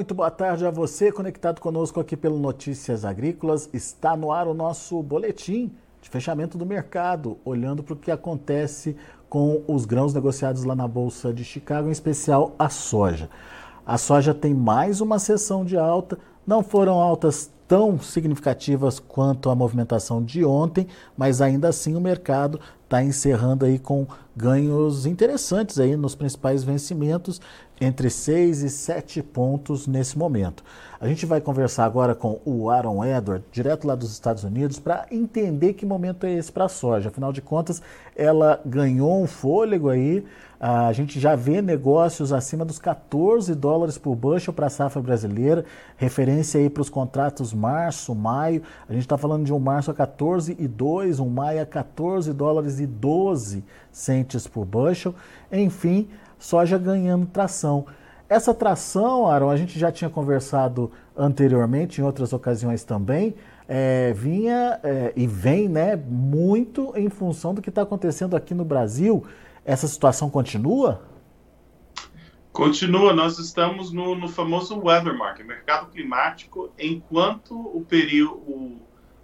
Muito boa tarde a você conectado conosco aqui pelo Notícias Agrícolas. Está no ar o nosso boletim de fechamento do mercado, olhando para o que acontece com os grãos negociados lá na Bolsa de Chicago, em especial a soja. A soja tem mais uma sessão de alta, não foram altas tão significativas quanto a movimentação de ontem, mas ainda assim o mercado está encerrando aí com ganhos interessantes aí nos principais vencimentos, entre 6 e 7 pontos nesse momento. A gente vai conversar agora com o Aaron Edward, direto lá dos Estados Unidos, para entender que momento é esse para a soja. Afinal de contas, ela ganhou um fôlego aí. A gente já vê negócios acima dos 14 dólares por bushel para a safra brasileira, referência aí para os contratos março, maio. A gente está falando de um março a 14 e 2, um maio a 14 dólares e 12 centes por bushel. Enfim, soja ganhando tração. Essa tração, Aaron, a gente já tinha conversado anteriormente, em outras ocasiões também, é, vinha é, e vem né, muito em função do que está acontecendo aqui no Brasil. Essa situação continua? Continua, nós estamos no, no famoso weather market, mercado climático, enquanto o período,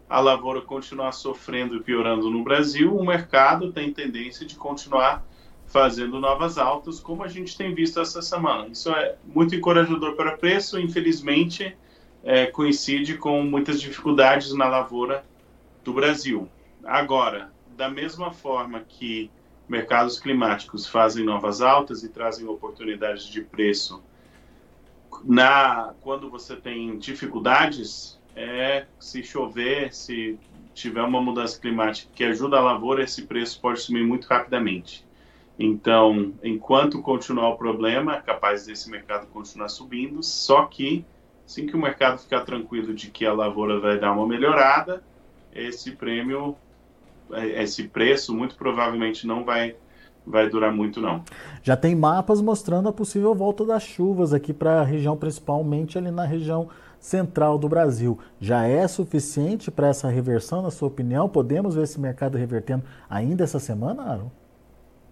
a lavoura continuar sofrendo e piorando no Brasil, o mercado tem tendência de continuar fazendo novas altas, como a gente tem visto essa semana. Isso é muito encorajador para preço, infelizmente é, coincide com muitas dificuldades na lavoura do Brasil. Agora, da mesma forma que mercados climáticos fazem novas altas e trazem oportunidades de preço, na quando você tem dificuldades, é se chover, se tiver uma mudança climática que ajuda a lavoura, esse preço pode sumir muito rapidamente. Então, enquanto continuar o problema, é capaz desse mercado continuar subindo, só que assim que o mercado ficar tranquilo de que a lavoura vai dar uma melhorada, esse prêmio, esse preço muito provavelmente não vai vai durar muito não. Já tem mapas mostrando a possível volta das chuvas aqui para a região, principalmente ali na região central do Brasil. Já é suficiente para essa reversão, na sua opinião? Podemos ver esse mercado revertendo ainda essa semana, Aaron?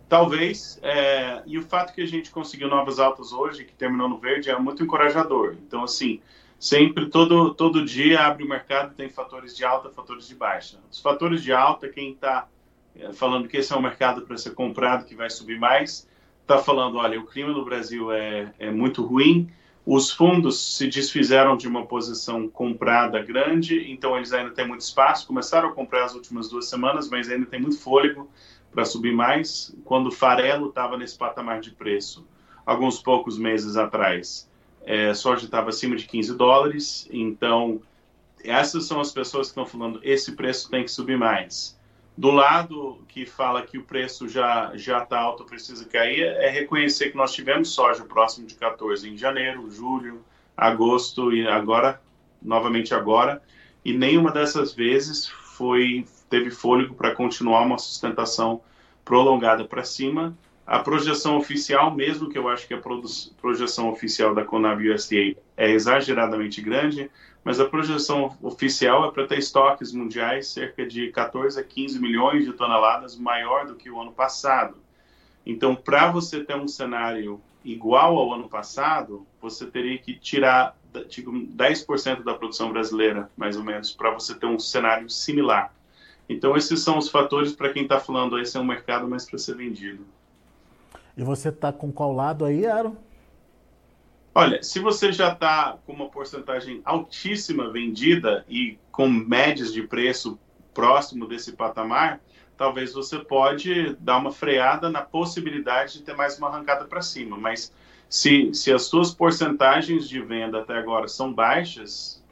Talvez, é, e o fato que a gente conseguiu novas altas hoje, que terminou no verde, é muito encorajador. Então, assim, sempre, todo, todo dia abre o mercado tem fatores de alta, fatores de baixa. Os fatores de alta, quem está é, falando que esse é um mercado para ser comprado, que vai subir mais, está falando, olha, o clima no Brasil é, é muito ruim, os fundos se desfizeram de uma posição comprada grande, então eles ainda têm muito espaço, começaram a comprar as últimas duas semanas, mas ainda tem muito fôlego, para subir mais quando o farelo estava nesse patamar de preço alguns poucos meses atrás. É, soja estava acima de 15 dólares, então essas são as pessoas que estão falando esse preço tem que subir mais. Do lado que fala que o preço já já está alto, precisa cair, é reconhecer que nós tivemos soja próximo de 14 em janeiro, julho, agosto e agora novamente agora, e nenhuma dessas vezes foi teve fôlego para continuar uma sustentação prolongada para cima. A projeção oficial, mesmo que eu acho que a projeção oficial da Conab USDA é exageradamente grande, mas a projeção oficial é para ter estoques mundiais cerca de 14 a 15 milhões de toneladas maior do que o ano passado. Então, para você ter um cenário igual ao ano passado, você teria que tirar tipo, 10% da produção brasileira, mais ou menos, para você ter um cenário similar. Então, esses são os fatores para quem está falando, esse é um mercado mais para ser vendido. E você está com qual lado aí, Aaron? Olha, se você já está com uma porcentagem altíssima vendida e com médias de preço próximo desse patamar, talvez você pode dar uma freada na possibilidade de ter mais uma arrancada para cima. Mas se, se as suas porcentagens de venda até agora são baixas,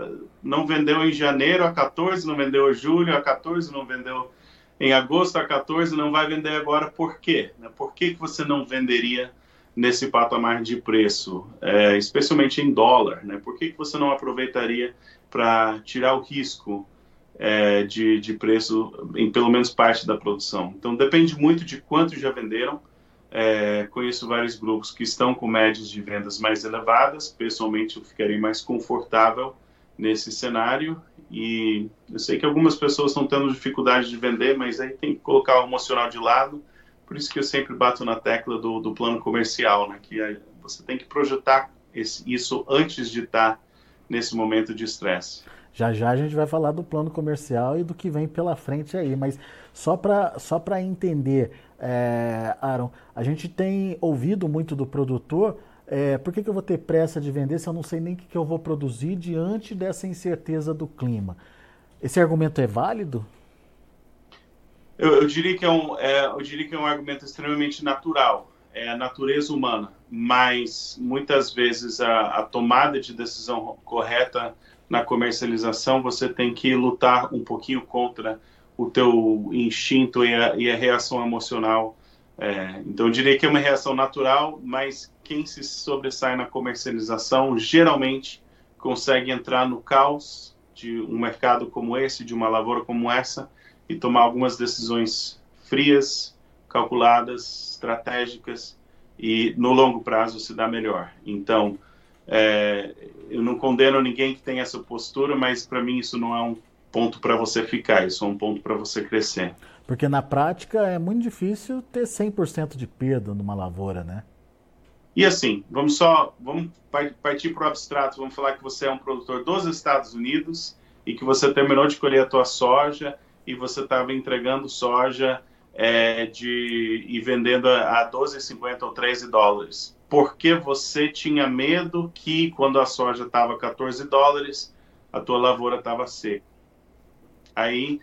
não vendeu em janeiro a 14, não vendeu em julho a 14, não vendeu em agosto a 14, não vai vender agora por quê? Né? Por que, que você não venderia nesse patamar de preço, é, especialmente em dólar? Né? Por que, que você não aproveitaria para tirar o risco é, de, de preço em pelo menos parte da produção? Então depende muito de quanto já venderam, é, conheço vários grupos que estão com médias de vendas mais elevadas. Pessoalmente, eu ficaria mais confortável nesse cenário. E eu sei que algumas pessoas estão tendo dificuldade de vender, mas aí tem que colocar o emocional de lado. Por isso que eu sempre bato na tecla do, do plano comercial, né? Que você tem que projetar esse, isso antes de estar nesse momento de estresse. Já já a gente vai falar do plano comercial e do que vem pela frente aí, mas só para só entender, é, Aaron, a gente tem ouvido muito do produtor, é, por que, que eu vou ter pressa de vender se eu não sei nem o que, que eu vou produzir diante dessa incerteza do clima? Esse argumento é válido? Eu, eu diria que é um, é, eu diria que é um argumento extremamente natural, é a natureza humana, mas muitas vezes a, a tomada de decisão correta na comercialização, você tem que lutar um pouquinho contra o teu instinto e a, e a reação emocional. É, então, eu diria que é uma reação natural, mas quem se sobressai na comercialização geralmente consegue entrar no caos de um mercado como esse, de uma lavoura como essa, e tomar algumas decisões frias, calculadas, estratégicas, e no longo prazo se dá melhor. Então, é, eu não condeno ninguém que tem essa postura, mas para mim isso não é um ponto para você ficar, isso é um ponto para você crescer. Porque na prática é muito difícil ter 100% de perda numa lavoura, né? E assim, vamos só, vamos partir para o abstrato, vamos falar que você é um produtor dos Estados Unidos e que você terminou de colher a tua soja e você estava entregando soja é, de, e vendendo a 12,50 ou 13 dólares porque você tinha medo que quando a soja estava 14 dólares, a tua lavoura estava seca. Aí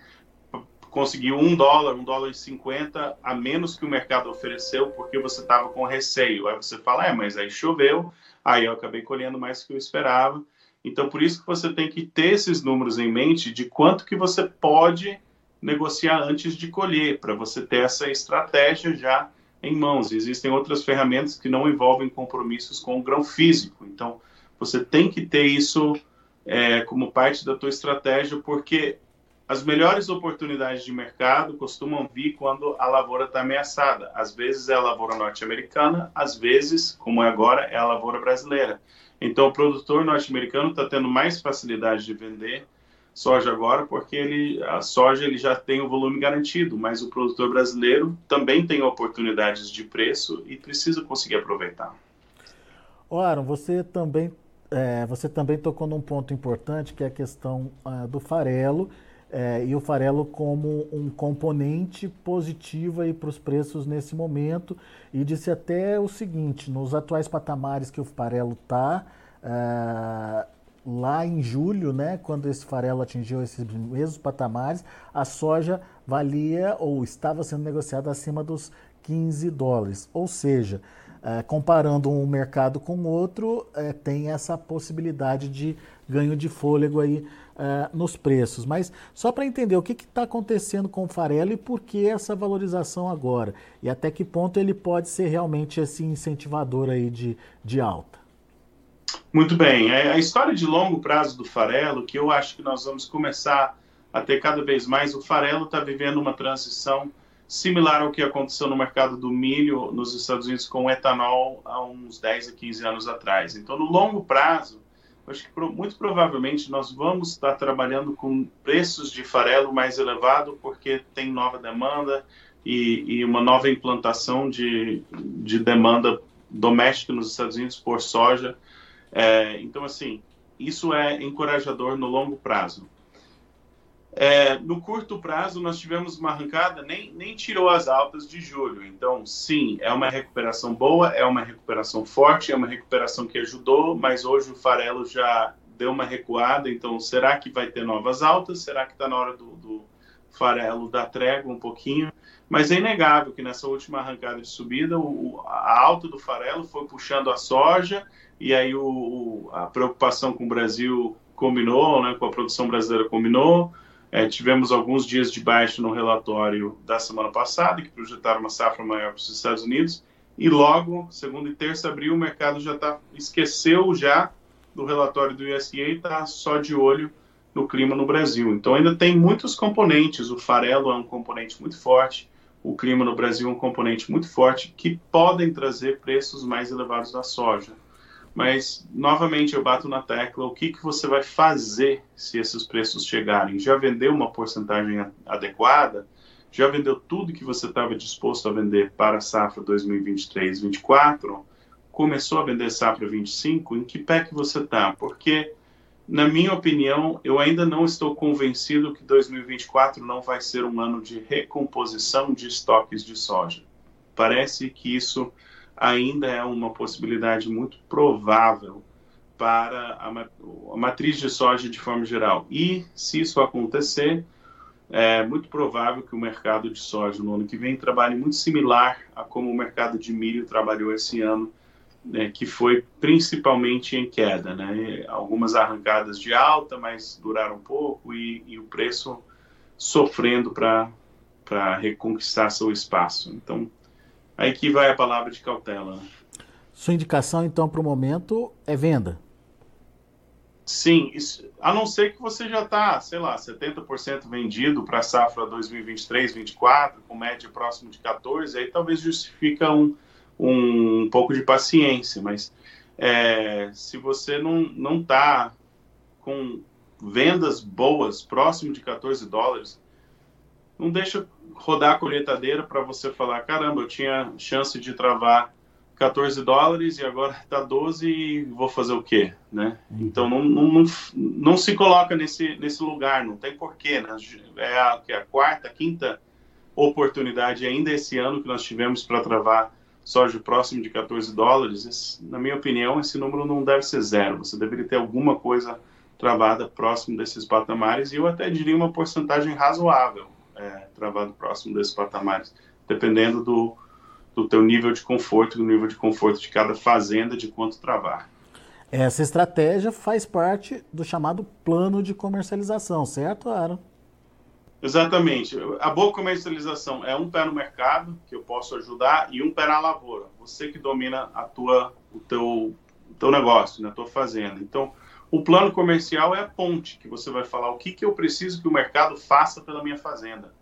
conseguiu um dólar, um dólar e cinquenta a menos que o mercado ofereceu, porque você estava com receio. Aí você fala, é, mas aí choveu, aí eu acabei colhendo mais do que eu esperava. Então, por isso que você tem que ter esses números em mente de quanto que você pode negociar antes de colher, para você ter essa estratégia já em mãos. Existem outras ferramentas que não envolvem compromissos com o grão físico. Então, você tem que ter isso é, como parte da tua estratégia, porque as melhores oportunidades de mercado costumam vir quando a lavoura está ameaçada. Às vezes é a lavoura norte-americana, às vezes, como é agora, é a lavoura brasileira. Então, o produtor norte-americano está tendo mais facilidade de vender soja agora, porque ele, a soja ele já tem o volume garantido, mas o produtor brasileiro também tem oportunidades de preço e precisa conseguir aproveitar. O Aaron, você também, é, você também tocou num ponto importante que é a questão uh, do farelo é, e o farelo como um componente positivo para os preços nesse momento e disse até o seguinte, nos atuais patamares que o farelo está, é, lá em julho, né, quando esse farelo atingiu esses mesmos patamares, a soja valia ou estava sendo negociada acima dos 15 dólares. Ou seja, é, comparando um mercado com outro, é, tem essa possibilidade de ganho de fôlego aí é, nos preços. Mas só para entender o que está acontecendo com o farelo e por que essa valorização agora e até que ponto ele pode ser realmente esse incentivador aí de, de alta. Muito bem. É, a história de longo prazo do farelo, que eu acho que nós vamos começar a ter cada vez mais, o farelo está vivendo uma transição similar ao que aconteceu no mercado do milho nos Estados Unidos com o etanol há uns 10 a 15 anos atrás. Então, no longo prazo, acho que muito provavelmente nós vamos estar trabalhando com preços de farelo mais elevado, porque tem nova demanda e, e uma nova implantação de, de demanda doméstica nos Estados Unidos por soja é, então, assim, isso é encorajador no longo prazo. É, no curto prazo, nós tivemos uma arrancada, nem, nem tirou as altas de julho. Então, sim, é uma recuperação boa, é uma recuperação forte, é uma recuperação que ajudou, mas hoje o farelo já deu uma recuada. Então, será que vai ter novas altas? Será que está na hora do, do farelo dar trégua um pouquinho? Mas é inegável que nessa última arrancada de subida, o, a alta do farelo foi puxando a soja e aí o, a preocupação com o Brasil combinou, né, com a produção brasileira combinou. É, tivemos alguns dias de baixa no relatório da semana passada, que projetaram uma safra maior para os Estados Unidos, e logo, segunda e terça abril, o mercado já tá, esqueceu já do relatório do USDA e está só de olho no clima no Brasil. Então ainda tem muitos componentes, o farelo é um componente muito forte, o clima no Brasil é um componente muito forte, que podem trazer preços mais elevados da soja. Mas, novamente, eu bato na tecla: o que, que você vai fazer se esses preços chegarem? Já vendeu uma porcentagem adequada? Já vendeu tudo que você estava disposto a vender para a safra 2023-2024? começou a vender safra 25, em que pé que você está? Porque, na minha opinião, eu ainda não estou convencido que 2024 não vai ser um ano de recomposição de estoques de soja. Parece que isso ainda é uma possibilidade muito provável para a, matriz de soja de forma geral. E, se isso acontecer, é muito provável que o mercado de soja no ano que vem trabalhe muito similar a como o mercado de milho trabalhou esse ano, né, que foi principalmente em queda. Né? Algumas arrancadas de alta, mas duraram pouco, e, e o preço sofrendo para reconquistar seu espaço. Então, aí que vai a palavra de cautela. Né? Sua indicação, então, para o momento é venda? Sim, isso, a não ser que você já está, sei lá, 70% vendido para a safra 2023-24, com média próximo de 14, aí talvez justifica um, um pouco de paciência, mas é, se você não está com vendas boas, próximo de 14 dólares, não deixa rodar a colheitadeira para você falar, caramba, eu tinha chance de travar 14 dólares e agora está 12 e vou fazer o quê, né? Uhum. Então não, não, não, não, se coloca nesse, nesse lugar, não tem porquê, né? É a, é a quarta, quinta oportunidade ainda esse ano que nós tivemos para travar soja próximo de 14 dólares. Esse, na minha opinião, esse número não deve ser zero, você deveria ter alguma coisa travada próximo desses patamares e eu até diria uma porcentagem razoável é, travado próximo desses patamares, dependendo do do teu nível de conforto, do nível de conforto de cada fazenda, de quanto travar. Essa estratégia faz parte do chamado plano de comercialização, certo, Aaron? Exatamente. A boa comercialização é um pé no mercado, que eu posso ajudar, e um pé na lavoura. Você que domina a tua, o teu, o teu negócio, na tua fazenda. Então, o plano comercial é a ponte, que você vai falar o que, que eu preciso que o mercado faça pela minha fazenda.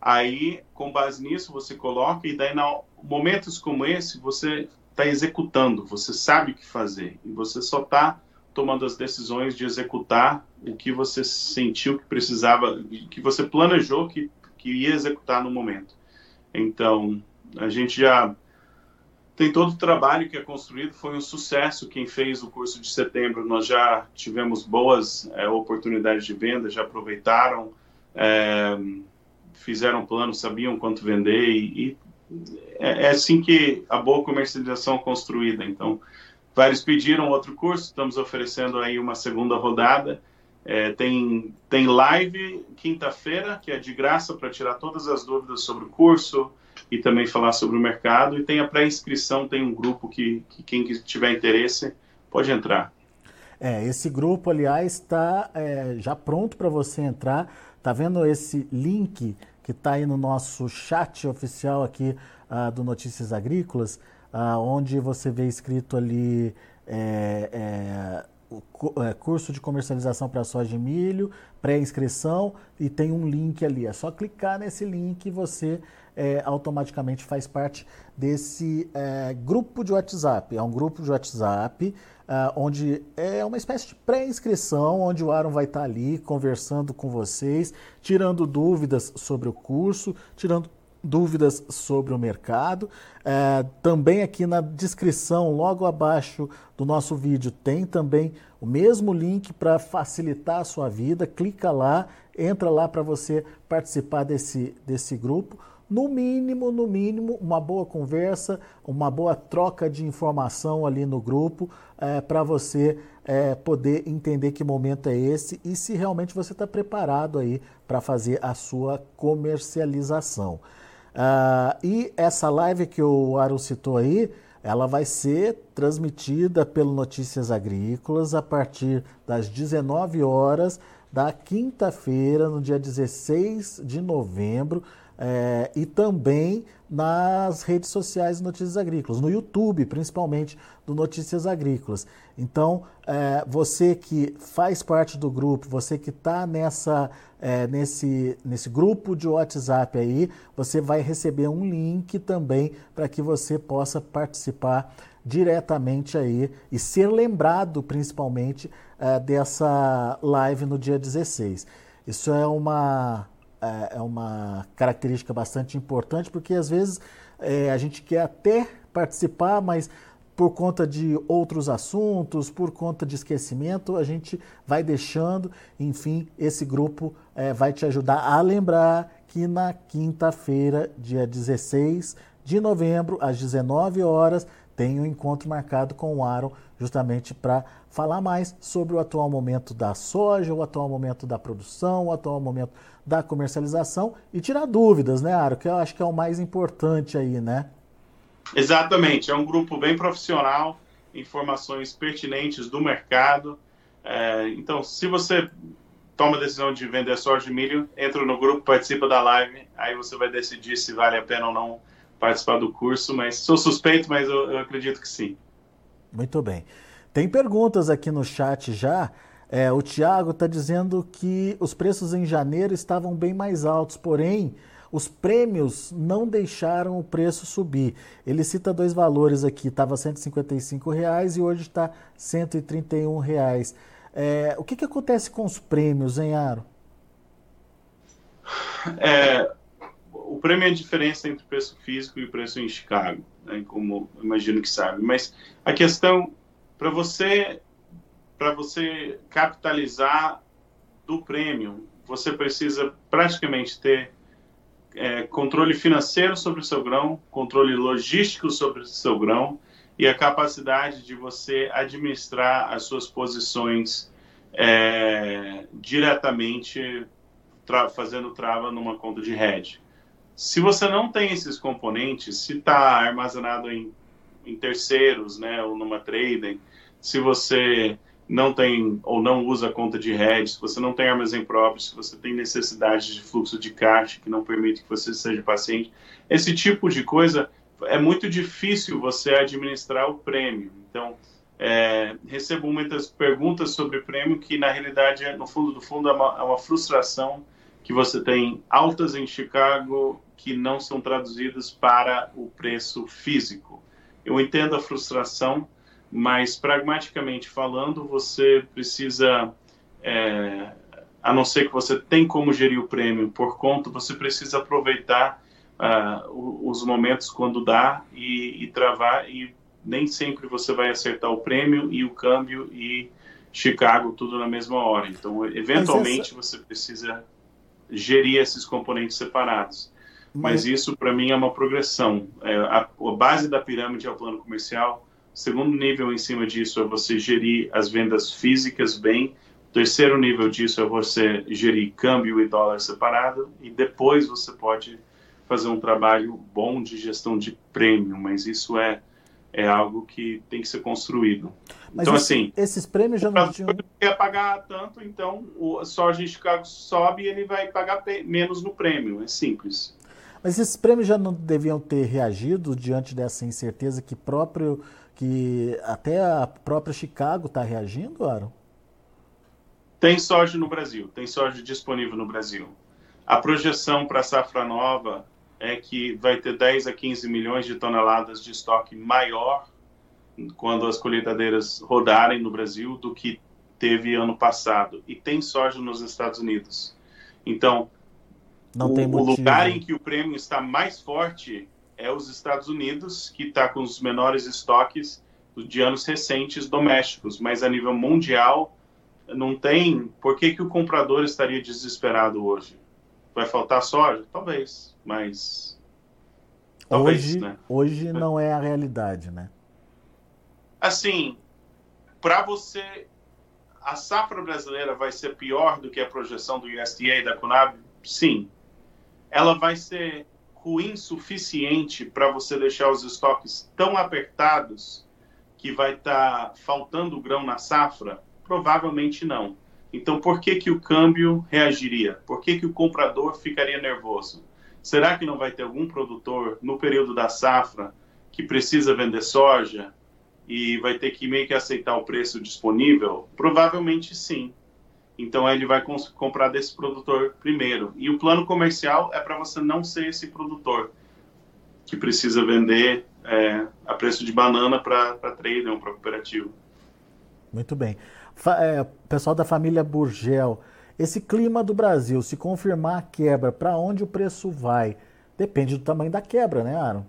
Aí, com base nisso, você coloca e daí, em momentos como esse, você está executando, você sabe o que fazer e você só está tomando as decisões de executar o que você sentiu que precisava, que você planejou que, que ia executar no momento. Então, a gente já tem todo o trabalho que é construído, foi um sucesso. Quem fez o curso de setembro, nós já tivemos boas é, oportunidades de venda, já aproveitaram. É, fizeram plano, sabiam quanto vender e, e é, é, assim que a boa comercialização é construída. Então, vários pediram outro curso, estamos oferecendo aí uma segunda rodada. É, tem, tem live quinta-feira, que é de graça para tirar todas as dúvidas sobre o curso e também falar sobre o mercado. E tem a pré-inscrição, tem um grupo que, que quem tiver interesse pode entrar. É, esse grupo, aliás, está é, já pronto para você entrar. Tá vendo esse link que está aí no nosso chat oficial aqui uh, do Notícias Agrícolas, uh, onde você vê escrito ali é, é, é, curso de comercialização para soja e milho, pré-inscrição e tem um link ali. É só clicar nesse link e você é, automaticamente faz parte desse é, grupo de WhatsApp. É um grupo de WhatsApp uh, onde é uma espécie de pré-inscrição, onde o Aaron vai estar ali conversando com vocês, tirando dúvidas sobre o curso, tirando dúvidas sobre o mercado. É, também aqui na descrição, logo abaixo do nosso vídeo, tem também o mesmo link para facilitar a sua vida. Clica lá, entra lá para você participar desse, desse grupo no mínimo, no mínimo, uma boa conversa, uma boa troca de informação ali no grupo é, para você é, poder entender que momento é esse e se realmente você está preparado aí para fazer a sua comercialização. Uh, e essa live que o Aro citou aí, ela vai ser transmitida pelo Notícias Agrícolas a partir das 19 horas da quinta-feira, no dia 16 de novembro é, e também nas redes sociais Notícias Agrícolas, no YouTube, principalmente, do Notícias Agrícolas. Então, é, você que faz parte do grupo, você que está é, nesse, nesse grupo de WhatsApp aí, você vai receber um link também para que você possa participar diretamente aí e ser lembrado principalmente é, dessa live no dia 16. Isso é uma é, é uma característica bastante importante, porque às vezes é, a gente quer até participar, mas por conta de outros assuntos, por conta de esquecimento, a gente vai deixando. Enfim, esse grupo é, vai te ajudar a lembrar que na quinta-feira, dia 16 de novembro, às 19 horas, tem um encontro marcado com o Aaron, justamente para falar mais sobre o atual momento da soja, o atual momento da produção, o atual momento da comercialização e tirar dúvidas, né, Aaron? Que eu acho que é o mais importante aí, né? Exatamente, é um grupo bem profissional, informações pertinentes do mercado. É, então, se você toma a decisão de vender soja e milho, entra no grupo, participa da live, aí você vai decidir se vale a pena ou não participar do curso, mas sou suspeito, mas eu, eu acredito que sim. Muito bem. Tem perguntas aqui no chat já. É, o Tiago está dizendo que os preços em janeiro estavam bem mais altos, porém os prêmios não deixaram o preço subir. Ele cita dois valores aqui, estava 155 reais e hoje está 131 reais. É, o que, que acontece com os prêmios, hein, Aro? É, o prêmio é a diferença entre o preço físico e o preço em Chicago, né, como imagino que sabe. Mas a questão, para você, para você capitalizar do prêmio, você precisa praticamente ter é, controle financeiro sobre o seu grão, controle logístico sobre o seu grão e a capacidade de você administrar as suas posições é, diretamente tra fazendo trava numa conta de hedge. Se você não tem esses componentes, se está armazenado em, em terceiros, né, ou numa trading, se você não tem ou não usa conta de hedge, se você não tem armazém próprio, se você tem necessidade de fluxo de caixa que não permite que você seja paciente, esse tipo de coisa é muito difícil você administrar o prêmio. Então, é, recebo muitas perguntas sobre prêmio que na realidade, no fundo do fundo, é uma, é uma frustração que você tem altas em Chicago que não são traduzidas para o preço físico. Eu entendo a frustração, mas pragmaticamente falando, você precisa, é, a não ser que você tem como gerir o prêmio por conta, você precisa aproveitar uh, os momentos quando dá e, e, travar, e nem sempre você vai acertar o prêmio e o câmbio e Chicago tudo na mesma hora. Então, eventualmente, essa... você precisa gerir esses componentes separados. Mas isso, para mim, é uma progressão. É, a, a base da pirâmide é o plano comercial, segundo nível em cima disso é você gerir as vendas físicas bem. Terceiro nível disso é você gerir câmbio e dólar separado. E depois você pode fazer um trabalho bom de gestão de prêmio, mas isso é, é algo que tem que ser construído. Mas então, esse, assim. Esses prêmios já não tinham. quer pagar tanto, então o soja em Chicago sobe e ele vai pagar menos no prêmio. É simples. Mas esses prêmios já não deviam ter reagido diante dessa incerteza que próprio que até a própria Chicago está reagindo, Aaron? Tem soja no Brasil, tem soja disponível no Brasil. A projeção para a safra nova é que vai ter 10 a 15 milhões de toneladas de estoque maior quando as colheitadeiras rodarem no Brasil do que teve ano passado. E tem soja nos Estados Unidos. Então, o, o, lugar em que o prêmio está mais forte é os Estados Unidos, que está com os menores estoques de anos recentes domésticos, mas a nível mundial não tem. Por que, que o comprador estaria desesperado hoje? Vai faltar soja? Talvez, mas. Talvez, hoje, né? hoje não é a realidade, né? Assim, para você. A safra brasileira vai ser pior do que a projeção do USDA e da Conab? Sim. Ela vai ser ruim suficiente para você deixar os estoques tão apertados que vai estar tá faltando grão na safra? Provavelmente não. Então, por que, que o câmbio reagiria? Por que, que o comprador ficaria nervoso? Será que não vai ter algum produtor no período da safra que precisa vender soja e vai ter que meio que aceitar o preço disponível? Provavelmente sim. Então ele vai comprar desse produtor primeiro. E o plano comercial é para você não ser esse produtor que precisa vender é, a preço de banana para trader ou para cooperativo. Muito bem. Fa é, pessoal da família Burgel, esse clima do Brasil, se confirmar a quebra, para onde o preço vai? Depende do tamanho da quebra, né, Aaron?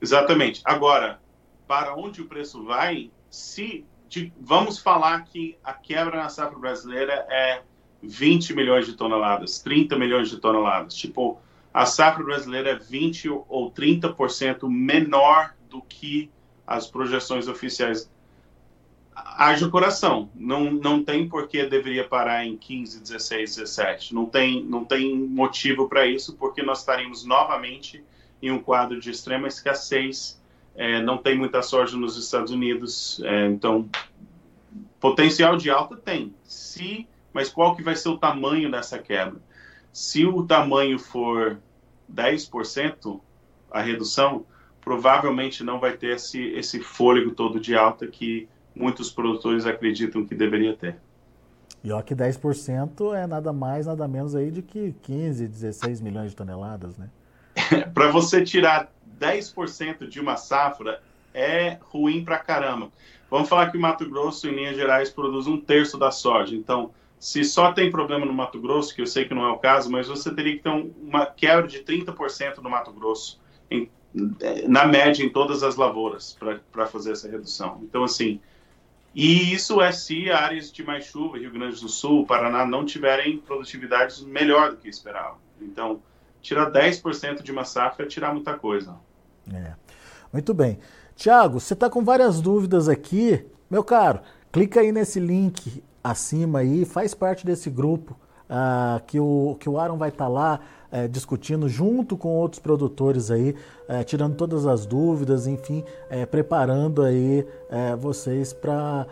Exatamente. Agora, para onde o preço vai, se de, vamos falar que a quebra na safra brasileira é 20 milhões de toneladas, 30 milhões de toneladas. Tipo, a safra brasileira é 20 ou 30% menor do que as projeções oficiais. Haja coração, não, não tem por que deveria parar em 15, 16, 17. Não tem, não tem motivo para isso, porque nós estaremos novamente em um quadro de extrema escassez. É, não tem muita soja nos Estados Unidos, é, então potencial de alta tem. Se, mas qual que vai ser o tamanho dessa quebra? Se o tamanho for 10% a redução, provavelmente não vai ter esse, esse fôlego todo de alta que muitos produtores acreditam que deveria ter. E ó que 10% é nada mais, nada menos aí de que 15, 16 milhões de toneladas, né? Para você tirar 10% de uma safra é ruim para caramba. Vamos falar que o Mato Grosso, em linhas gerais, produz um terço da soja. Então, se só tem problema no Mato Grosso, que eu sei que não é o caso, mas você teria que ter um, uma quebra de 30% no Mato Grosso, em, na média, em todas as lavouras, para fazer essa redução. Então, assim, e isso é se áreas de mais chuva, Rio Grande do Sul, Paraná, não tiverem produtividades melhor do que esperavam. Então, tirar 10% de uma safra é tirar muita coisa. É. Muito bem. Tiago, você está com várias dúvidas aqui. Meu caro, clica aí nesse link acima aí, faz parte desse grupo uh, que, o, que o Aaron vai estar tá lá uh, discutindo junto com outros produtores aí, uh, tirando todas as dúvidas, enfim, eh, preparando aí vocês para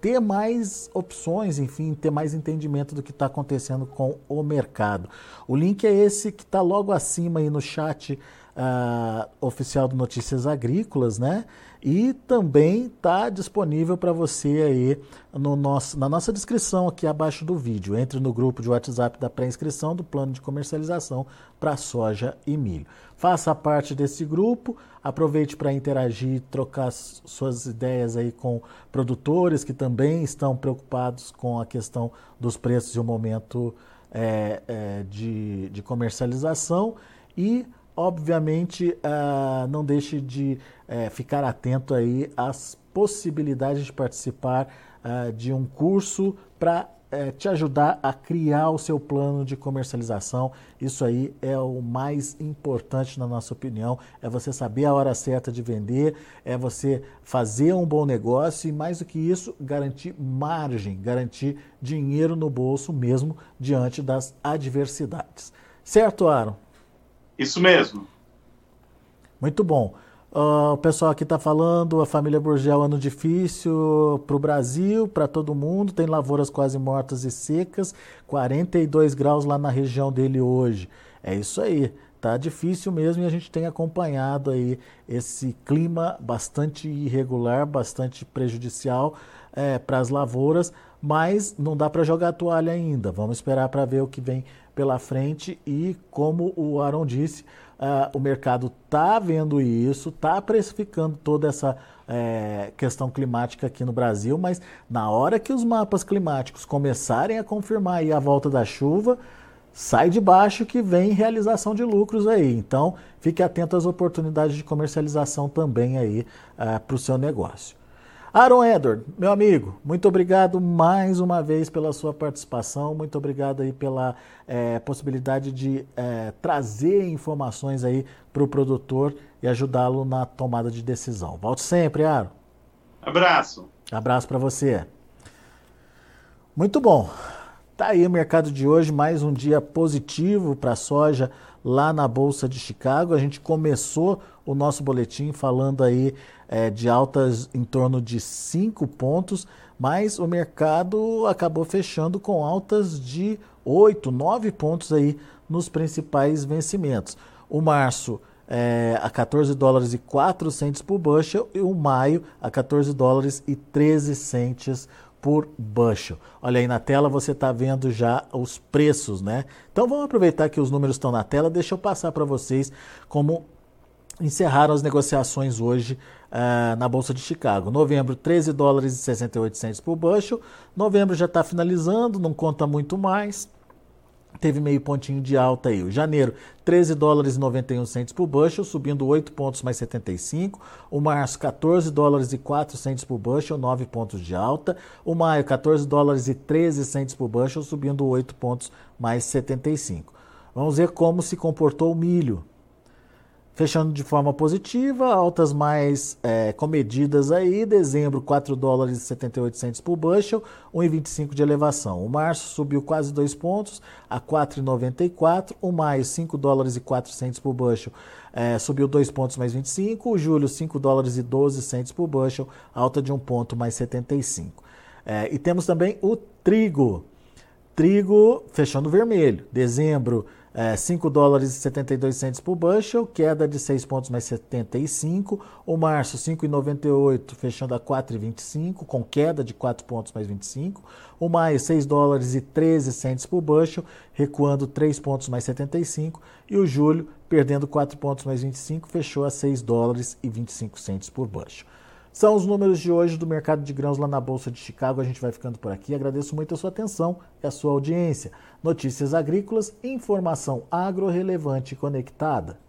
ter mais opções, enfim, ter mais entendimento do que está acontecendo com o mercado. O link é esse que está logo acima aí no chat uh, oficial do Notícias Agrícolas, né? E também está disponível para você aí no nosso, na nossa descrição aqui abaixo do vídeo. Entre no grupo de WhatsApp da pré-inscrição do plano de comercialização para soja e milho. Faça parte desse grupo, aproveite para interagir, trocar suas ideias aí com produtores que também estão preocupados com a questão dos preços e o momento é, é, de, de comercialização e obviamente, uh, não deixe de uh, ficar atento aí às possibilidades de participar uh, de um curso para eh, te ajudar a criar o seu plano de comercialização. Isso aí é o mais importante na nossa opinião. É você saber a hora certa de vender, é você fazer um bom negócio e mais do que isso, garantir margem, garantir dinheiro no bolso mesmo diante das adversidades. Certo, Aaron? Isso mesmo. Muito bom. Uh, o pessoal aqui está falando, a família Burgel, ano difícil para o Brasil, para todo mundo, tem lavouras quase mortas e secas, 42 graus lá na região dele hoje. É isso aí, tá difícil mesmo e a gente tem acompanhado aí esse clima bastante irregular, bastante prejudicial é, para as lavouras, mas não dá para jogar a toalha ainda. Vamos esperar para ver o que vem pela frente e, como o Aaron disse, uh, o mercado está vendo isso, está precificando toda essa é, questão climática aqui no Brasil, mas na hora que os mapas climáticos começarem a confirmar a volta da chuva, sai de baixo que vem realização de lucros aí. Então, fique atento às oportunidades de comercialização também aí uh, é, para o seu negócio. Aaron Edward, meu amigo, muito obrigado mais uma vez pela sua participação, muito obrigado aí pela é, possibilidade de é, trazer informações aí para o produtor e ajudá-lo na tomada de decisão. Volte sempre, Aaron. Abraço. Abraço para você. Muito bom. Tá aí o mercado de hoje, mais um dia positivo para a soja lá na Bolsa de Chicago. A gente começou o nosso boletim falando aí é, de altas em torno de 5 pontos, mas o mercado acabou fechando com altas de 8, 9 pontos aí nos principais vencimentos. O março é, a 14 dólares e 4 centes por bushel e o maio a 14 dólares e 13 centes por bushel. Olha aí na tela você está vendo já os preços, né? Então vamos aproveitar que os números estão na tela, deixa eu passar para vocês como encerraram as negociações hoje uh, na Bolsa de Chicago. Novembro, 13 dólares e 68 centos por bushel. Novembro já está finalizando, não conta muito mais. Teve meio pontinho de alta aí. O janeiro, 13 dólares e 91 centos por bushel, subindo 8 pontos mais 75. O março, 14 dólares e 4 centos por bushel, 9 pontos de alta. O maio, 14 dólares e 13 centos por bushel, subindo 8 pontos mais 75. Vamos ver como se comportou o milho. Fechando de forma positiva, altas mais é, comedidas aí, dezembro 4 dólares e 78 por bushel, 1,25 de elevação. O março subiu quase 2 pontos a 4,94, o maio 5 dólares e 4 por bushel, é, subiu 2 pontos mais 25, o julho 5 dólares e 12 por bushel, alta de 1 ponto mais 75. É, e temos também o trigo, trigo fechando vermelho, dezembro é, 5 dólares e 72 centos por bushel, queda de 6 pontos mais 75. O março, 5,98, fechando a 4,25, com queda de 4 pontos mais 25. O maio, 6 dólares e 13 centos por bushel, recuando 3 pontos mais 75. E o julho, perdendo 4 pontos mais 25, fechou a 6 dólares e 25 centos por bushel. São os números de hoje do mercado de grãos lá na Bolsa de Chicago. A gente vai ficando por aqui. Agradeço muito a sua atenção e a sua audiência. Notícias agrícolas, informação agro-relevante conectada.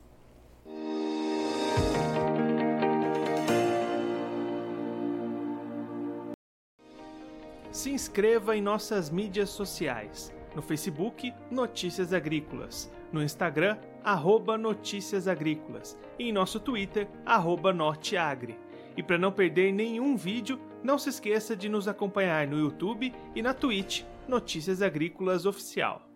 Se inscreva em nossas mídias sociais. No Facebook, Notícias Agrícolas. No Instagram, arroba Notícias Agrícolas. E em nosso Twitter, arroba Norteagri. E para não perder nenhum vídeo, não se esqueça de nos acompanhar no YouTube e na Twitch Notícias Agrícolas Oficial.